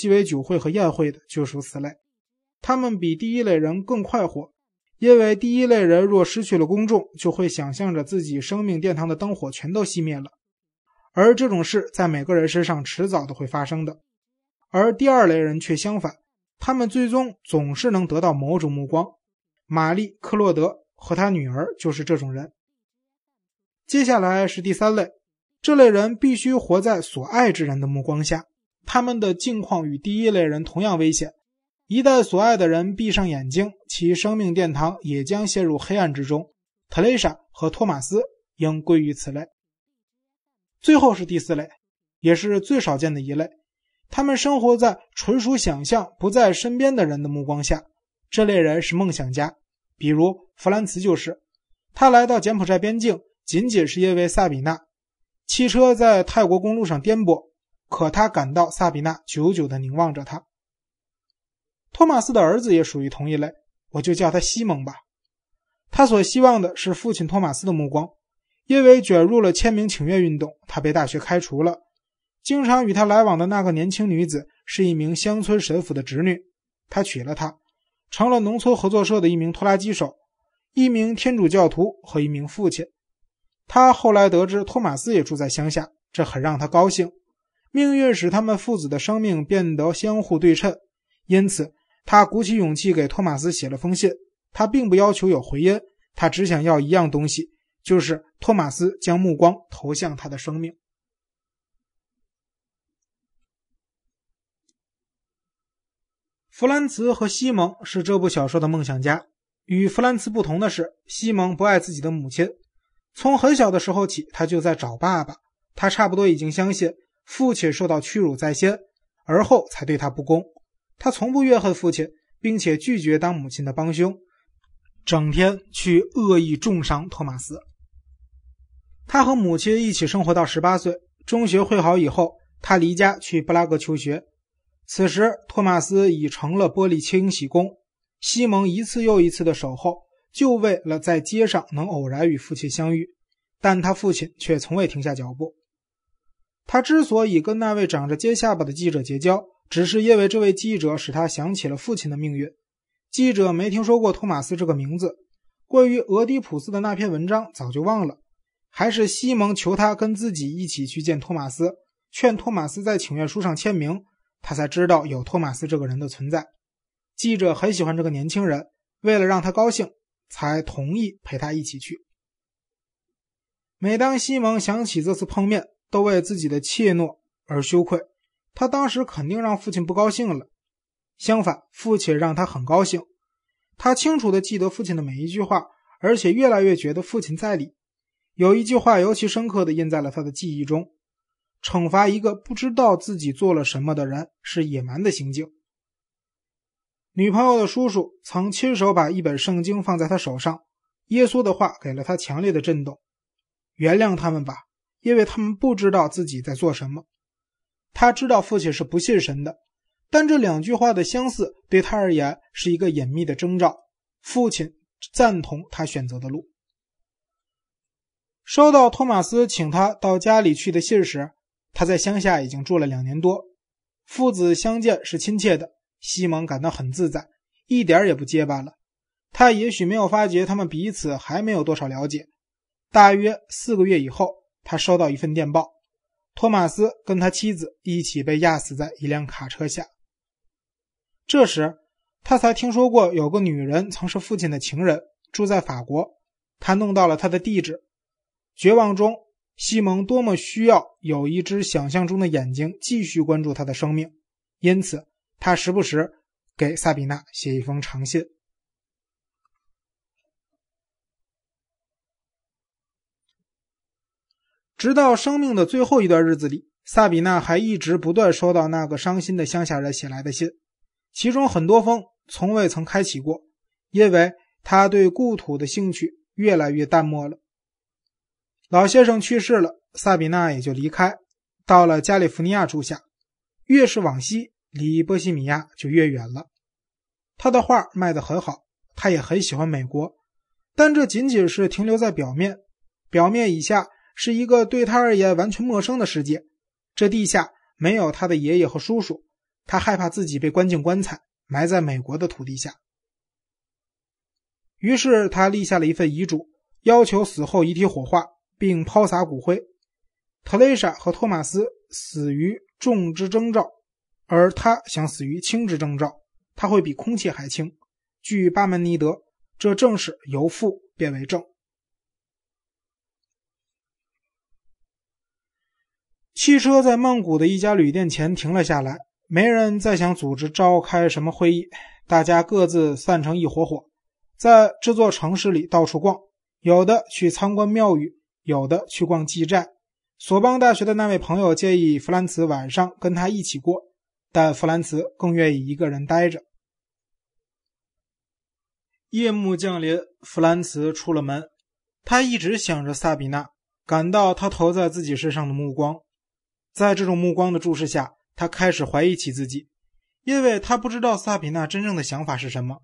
鸡尾酒会和宴会的就属此类。他们比第一类人更快活，因为第一类人若失去了公众，就会想象着自己生命殿堂的灯火全都熄灭了，而这种事在每个人身上迟早都会发生的。而第二类人却相反，他们最终总是能得到某种目光。玛丽·克洛德和他女儿就是这种人。接下来是第三类，这类人必须活在所爱之人的目光下，他们的境况与第一类人同样危险。一旦所爱的人闭上眼睛，其生命殿堂也将陷入黑暗之中。特蕾莎和托马斯应归于此类。最后是第四类，也是最少见的一类，他们生活在纯属想象、不在身边的人的目光下。这类人是梦想家，比如弗兰茨就是。他来到柬埔寨边境。仅仅是因为萨比娜，汽车在泰国公路上颠簸，可他感到萨比娜久久的凝望着他。托马斯的儿子也属于同一类，我就叫他西蒙吧。他所希望的是父亲托马斯的目光，因为卷入了签名请愿运动，他被大学开除了。经常与他来往的那个年轻女子是一名乡村神父的侄女，他娶了她，成了农村合作社的一名拖拉机手，一名天主教徒和一名父亲。他后来得知托马斯也住在乡下，这很让他高兴。命运使他们父子的生命变得相互对称，因此他鼓起勇气给托马斯写了封信。他并不要求有回音，他只想要一样东西，就是托马斯将目光投向他的生命。弗兰茨和西蒙是这部小说的梦想家。与弗兰茨不同的是，西蒙不爱自己的母亲。从很小的时候起，他就在找爸爸。他差不多已经相信父亲受到屈辱在先，而后才对他不公。他从不怨恨父亲，并且拒绝当母亲的帮凶，整天去恶意重伤托马斯。他和母亲一起生活到十八岁，中学会好以后，他离家去布拉格求学。此时，托马斯已成了玻璃清洗工，西蒙一次又一次的守候。就为了在街上能偶然与父亲相遇，但他父亲却从未停下脚步。他之所以跟那位长着尖下巴的记者结交，只是因为这位记者使他想起了父亲的命运。记者没听说过托马斯这个名字，关于俄狄浦斯的那篇文章早就忘了。还是西蒙求他跟自己一起去见托马斯，劝托马斯在请愿书上签名，他才知道有托马斯这个人的存在。记者很喜欢这个年轻人，为了让他高兴。才同意陪他一起去。每当西蒙想起这次碰面，都为自己的怯懦而羞愧。他当时肯定让父亲不高兴了。相反，父亲让他很高兴。他清楚地记得父亲的每一句话，而且越来越觉得父亲在理。有一句话尤其深刻地印在了他的记忆中：惩罚一个不知道自己做了什么的人是野蛮的行径。女朋友的叔叔曾亲手把一本圣经放在他手上，耶稣的话给了他强烈的震动。原谅他们吧，因为他们不知道自己在做什么。他知道父亲是不信神的，但这两句话的相似对他而言是一个隐秘的征兆。父亲赞同他选择的路。收到托马斯请他到家里去的信时，他在乡下已经住了两年多，父子相见是亲切的。西蒙感到很自在，一点也不结巴了。他也许没有发觉他们彼此还没有多少了解。大约四个月以后，他收到一份电报：托马斯跟他妻子一起被压死在一辆卡车下。这时，他才听说过有个女人曾是父亲的情人，住在法国。他弄到了他的地址。绝望中，西蒙多么需要有一只想象中的眼睛继续关注他的生命，因此。他时不时给萨比娜写一封长信，直到生命的最后一段日子里，萨比娜还一直不断收到那个伤心的乡下人写来的信，其中很多封从未曾开启过，因为他对故土的兴趣越来越淡漠了。老先生去世了，萨比娜也就离开，到了加利福尼亚住下，越是往西。离波西米亚就越远了。他的画卖得很好，他也很喜欢美国，但这仅仅是停留在表面。表面以下是一个对他而言完全陌生的世界。这地下没有他的爷爷和叔叔，他害怕自己被关进棺材，埋在美国的土地下。于是他立下了一份遗嘱，要求死后遗体火化并抛洒骨灰。特蕾莎和托马斯死于重之征兆，而他想死于轻之征兆。他会比空气还轻。据巴门尼德，这正是由负变为正。汽车在曼谷的一家旅店前停了下来，没人再想组织召开什么会议，大家各自散成一伙伙，在这座城市里到处逛，有的去参观庙宇，有的去逛妓寨。索邦大学的那位朋友建议弗兰茨晚上跟他一起过，但弗兰茨更愿意一个人待着。夜幕降临，弗兰茨出了门，他一直想着萨比娜，感到他投在自己身上的目光。在这种目光的注视下，他开始怀疑起自己，因为他不知道萨比娜真正的想法是什么。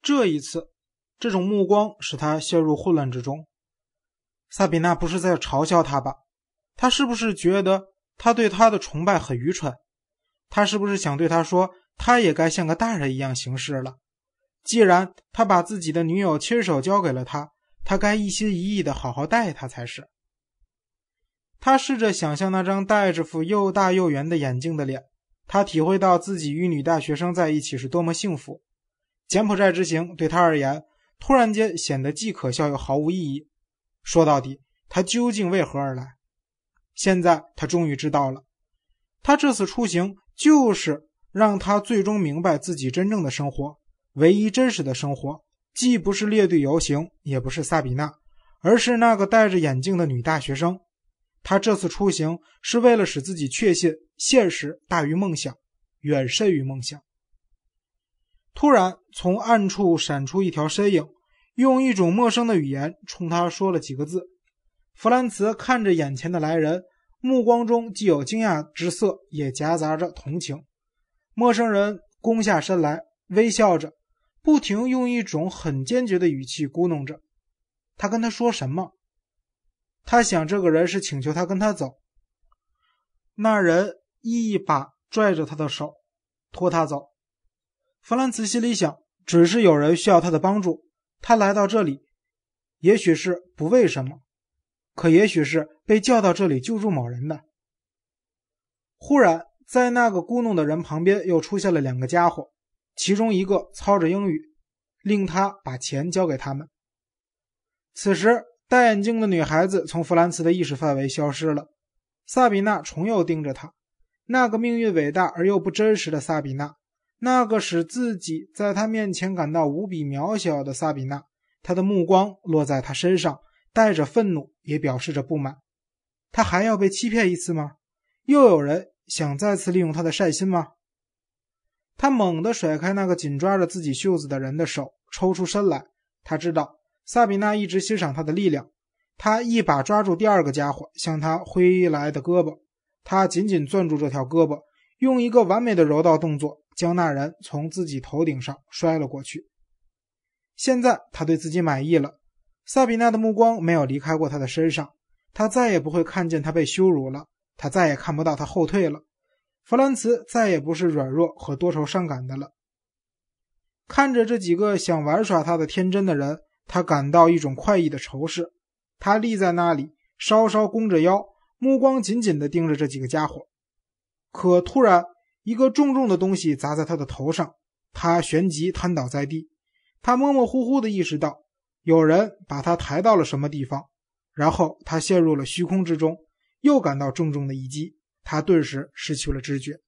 这一次，这种目光使他陷入混乱之中。萨比娜不是在嘲笑他吧？他是不是觉得他对他的崇拜很愚蠢？他是不是想对他说，他也该像个大人一样行事了？既然他把自己的女友亲手交给了他，他该一心一意的好好待她才是。他试着想象那张戴着副又大又圆的眼镜的脸，他体会到自己与女大学生在一起是多么幸福。柬埔寨之行对他而言，突然间显得既可笑又毫无意义。说到底，他究竟为何而来？现在他终于知道了，他这次出行就是让他最终明白自己真正的生活，唯一真实的生活，既不是列队游行，也不是萨比娜，而是那个戴着眼镜的女大学生。他这次出行是为了使自己确信现实大于梦想，远甚于梦想。突然，从暗处闪出一条身影，用一种陌生的语言冲他说了几个字。弗兰茨看着眼前的来人，目光中既有惊讶之色，也夹杂着同情。陌生人弓下身来，微笑着，不停用一种很坚决的语气咕哝着。他跟他说什么？他想，这个人是请求他跟他走。那人一把拽着他的手，拖他走。弗兰茨心里想，只是有人需要他的帮助。他来到这里，也许是不为什么，可也许是被叫到这里救助某人的。忽然，在那个咕哝的人旁边又出现了两个家伙，其中一个操着英语，令他把钱交给他们。此时。戴眼镜的女孩子从弗兰茨的意识范围消失了。萨比娜重又盯着他，那个命运伟大而又不真实的萨比娜，那个使自己在他面前感到无比渺小的萨比娜。他的目光落在他身上，带着愤怒，也表示着不满。他还要被欺骗一次吗？又有人想再次利用他的善心吗？他猛地甩开那个紧抓着自己袖子的人的手，抽出身来。他知道。萨比娜一直欣赏他的力量，他一把抓住第二个家伙向他挥来的胳膊，他紧紧攥住这条胳膊，用一个完美的柔道动作将那人从自己头顶上摔了过去。现在他对自己满意了，萨比娜的目光没有离开过他的身上，他再也不会看见他被羞辱了，他再也看不到他后退了。弗兰茨再也不是软弱和多愁善感的了。看着这几个想玩耍他的天真的人。他感到一种快意的仇视，他立在那里，稍稍弓着腰，目光紧紧地盯着这几个家伙。可突然，一个重重的东西砸在他的头上，他旋即瘫倒在地。他模模糊糊地意识到，有人把他抬到了什么地方，然后他陷入了虚空之中，又感到重重的一击，他顿时失去了知觉。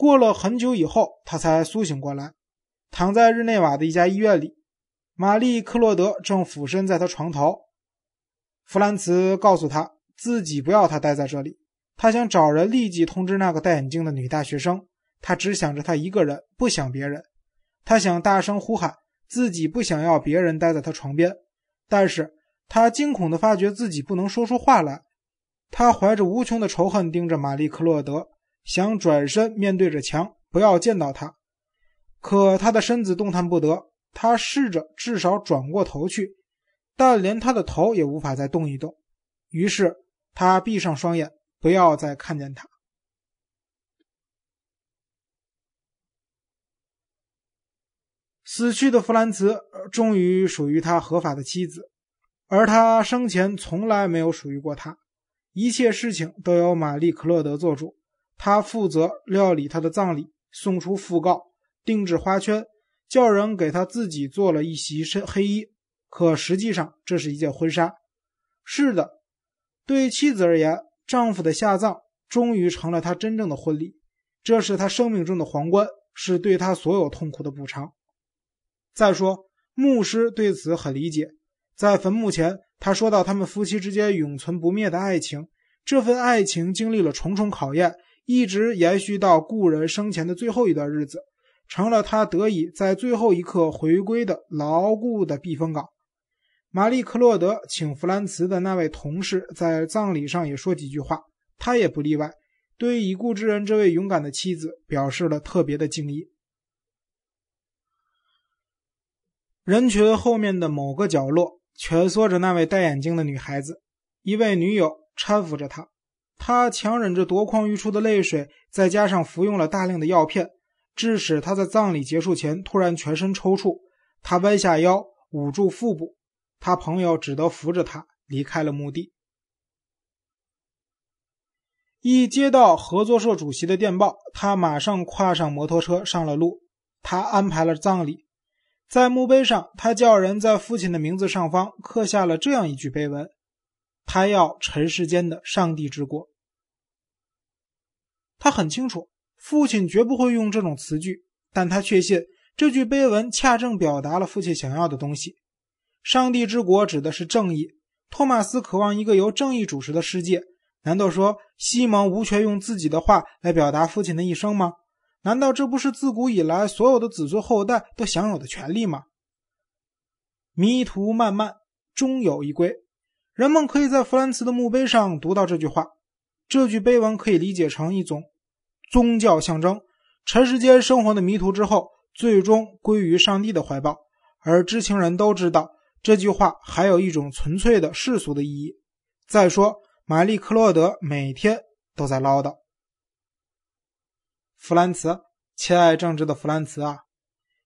过了很久以后，他才苏醒过来，躺在日内瓦的一家医院里。玛丽·克洛德正俯身在他床头。弗兰茨告诉他自己不要他待在这里，他想找人立即通知那个戴眼镜的女大学生。他只想着他一个人，不想别人。他想大声呼喊自己不想要别人待在他床边，但是他惊恐地发觉自己不能说出话来。他怀着无穷的仇恨盯着玛丽·克洛德。想转身面对着墙，不要见到他，可他的身子动弹不得。他试着至少转过头去，但连他的头也无法再动一动。于是他闭上双眼，不要再看见他。死去的弗兰茨终于属于他合法的妻子，而他生前从来没有属于过他。一切事情都由玛丽·克洛德做主，他负责料理他的葬礼，送出讣告，定制花圈，叫人给他自己做了一袭深黑衣。可实际上，这是一件婚纱。是的，对妻子而言，丈夫的下葬终于成了她真正的婚礼，这是她生命中的皇冠，是对她所有痛苦的补偿。再说，牧师对此很理解，在坟墓前。他说到：“他们夫妻之间永存不灭的爱情，这份爱情经历了重重考验，一直延续到故人生前的最后一段日子，成了他得以在最后一刻回归的牢固的避风港。”玛丽·克洛德请弗兰茨的那位同事在葬礼上也说几句话，他也不例外，对已故之人这位勇敢的妻子表示了特别的敬意。人群后面的某个角落。蜷缩着那位戴眼镜的女孩子，一位女友搀扶着她，他强忍着夺眶欲出的泪水，再加上服用了大量的药片，致使他在葬礼结束前突然全身抽搐。他弯下腰，捂住腹部，他朋友只得扶着他离开了墓地。一接到合作社主席的电报，他马上跨上摩托车上了路。他安排了葬礼。在墓碑上，他叫人在父亲的名字上方刻下了这样一句碑文：“他要尘世间的上帝之国。”他很清楚，父亲绝不会用这种词句，但他确信这句碑文恰正表达了父亲想要的东西。上帝之国指的是正义。托马斯渴望一个由正义主持的世界。难道说西蒙无权用自己的话来表达父亲的一生吗？难道这不是自古以来所有的子孙后代都享有的权利吗？迷途漫漫，终有一归。人们可以在弗兰茨的墓碑上读到这句话。这句碑文可以理解成一种宗教象征：尘世间生活的迷途之后，最终归于上帝的怀抱。而知情人都知道，这句话还有一种纯粹的世俗的意义。再说，玛丽·克洛德每天都在唠叨。弗兰茨，亲爱正直的弗兰茨啊！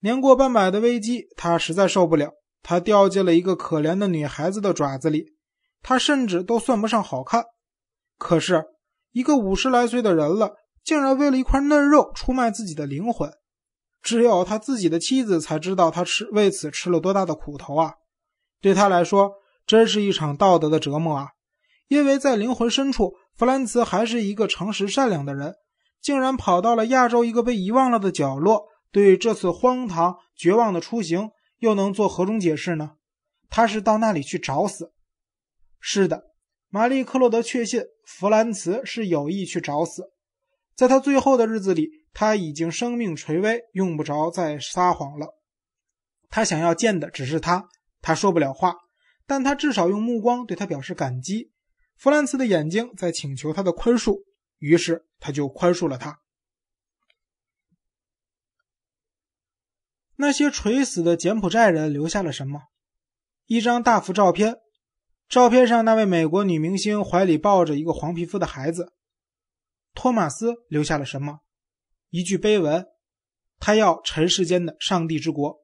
年过半百的危机，他实在受不了。他掉进了一个可怜的女孩子的爪子里。他甚至都算不上好看，可是一个五十来岁的人了，竟然为了一块嫩肉出卖自己的灵魂。只有他自己的妻子才知道他吃为此吃了多大的苦头啊！对他来说，真是一场道德的折磨啊！因为在灵魂深处，弗兰茨还是一个诚实善良的人。竟然跑到了亚洲一个被遗忘了的角落，对这次荒唐绝望的出行又能做何种解释呢？他是到那里去找死？是的，玛丽·克洛德确信弗兰茨是有意去找死。在他最后的日子里，他已经生命垂危，用不着再撒谎了。他想要见的只是他，他说不了话，但他至少用目光对他表示感激。弗兰茨的眼睛在请求他的宽恕。于是他就宽恕了他。那些垂死的柬埔寨人留下了什么？一张大幅照片，照片上那位美国女明星怀里抱着一个黄皮肤的孩子。托马斯留下了什么？一句碑文：他要尘世间的上帝之国。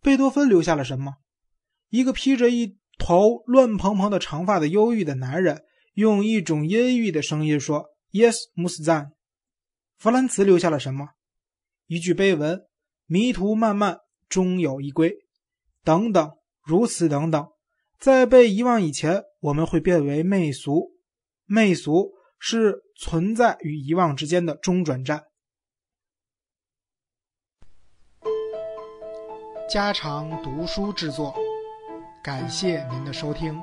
贝多芬留下了什么？一个披着一头乱蓬蓬的长发的忧郁的男人，用一种阴郁的声音说。Yes, Mustan。弗兰茨留下了什么？一句碑文：“迷途漫漫，终有一归。”等等，如此等等。在被遗忘以前，我们会变为媚俗。媚俗是存在与遗忘之间的中转站。家常读书制作，感谢您的收听。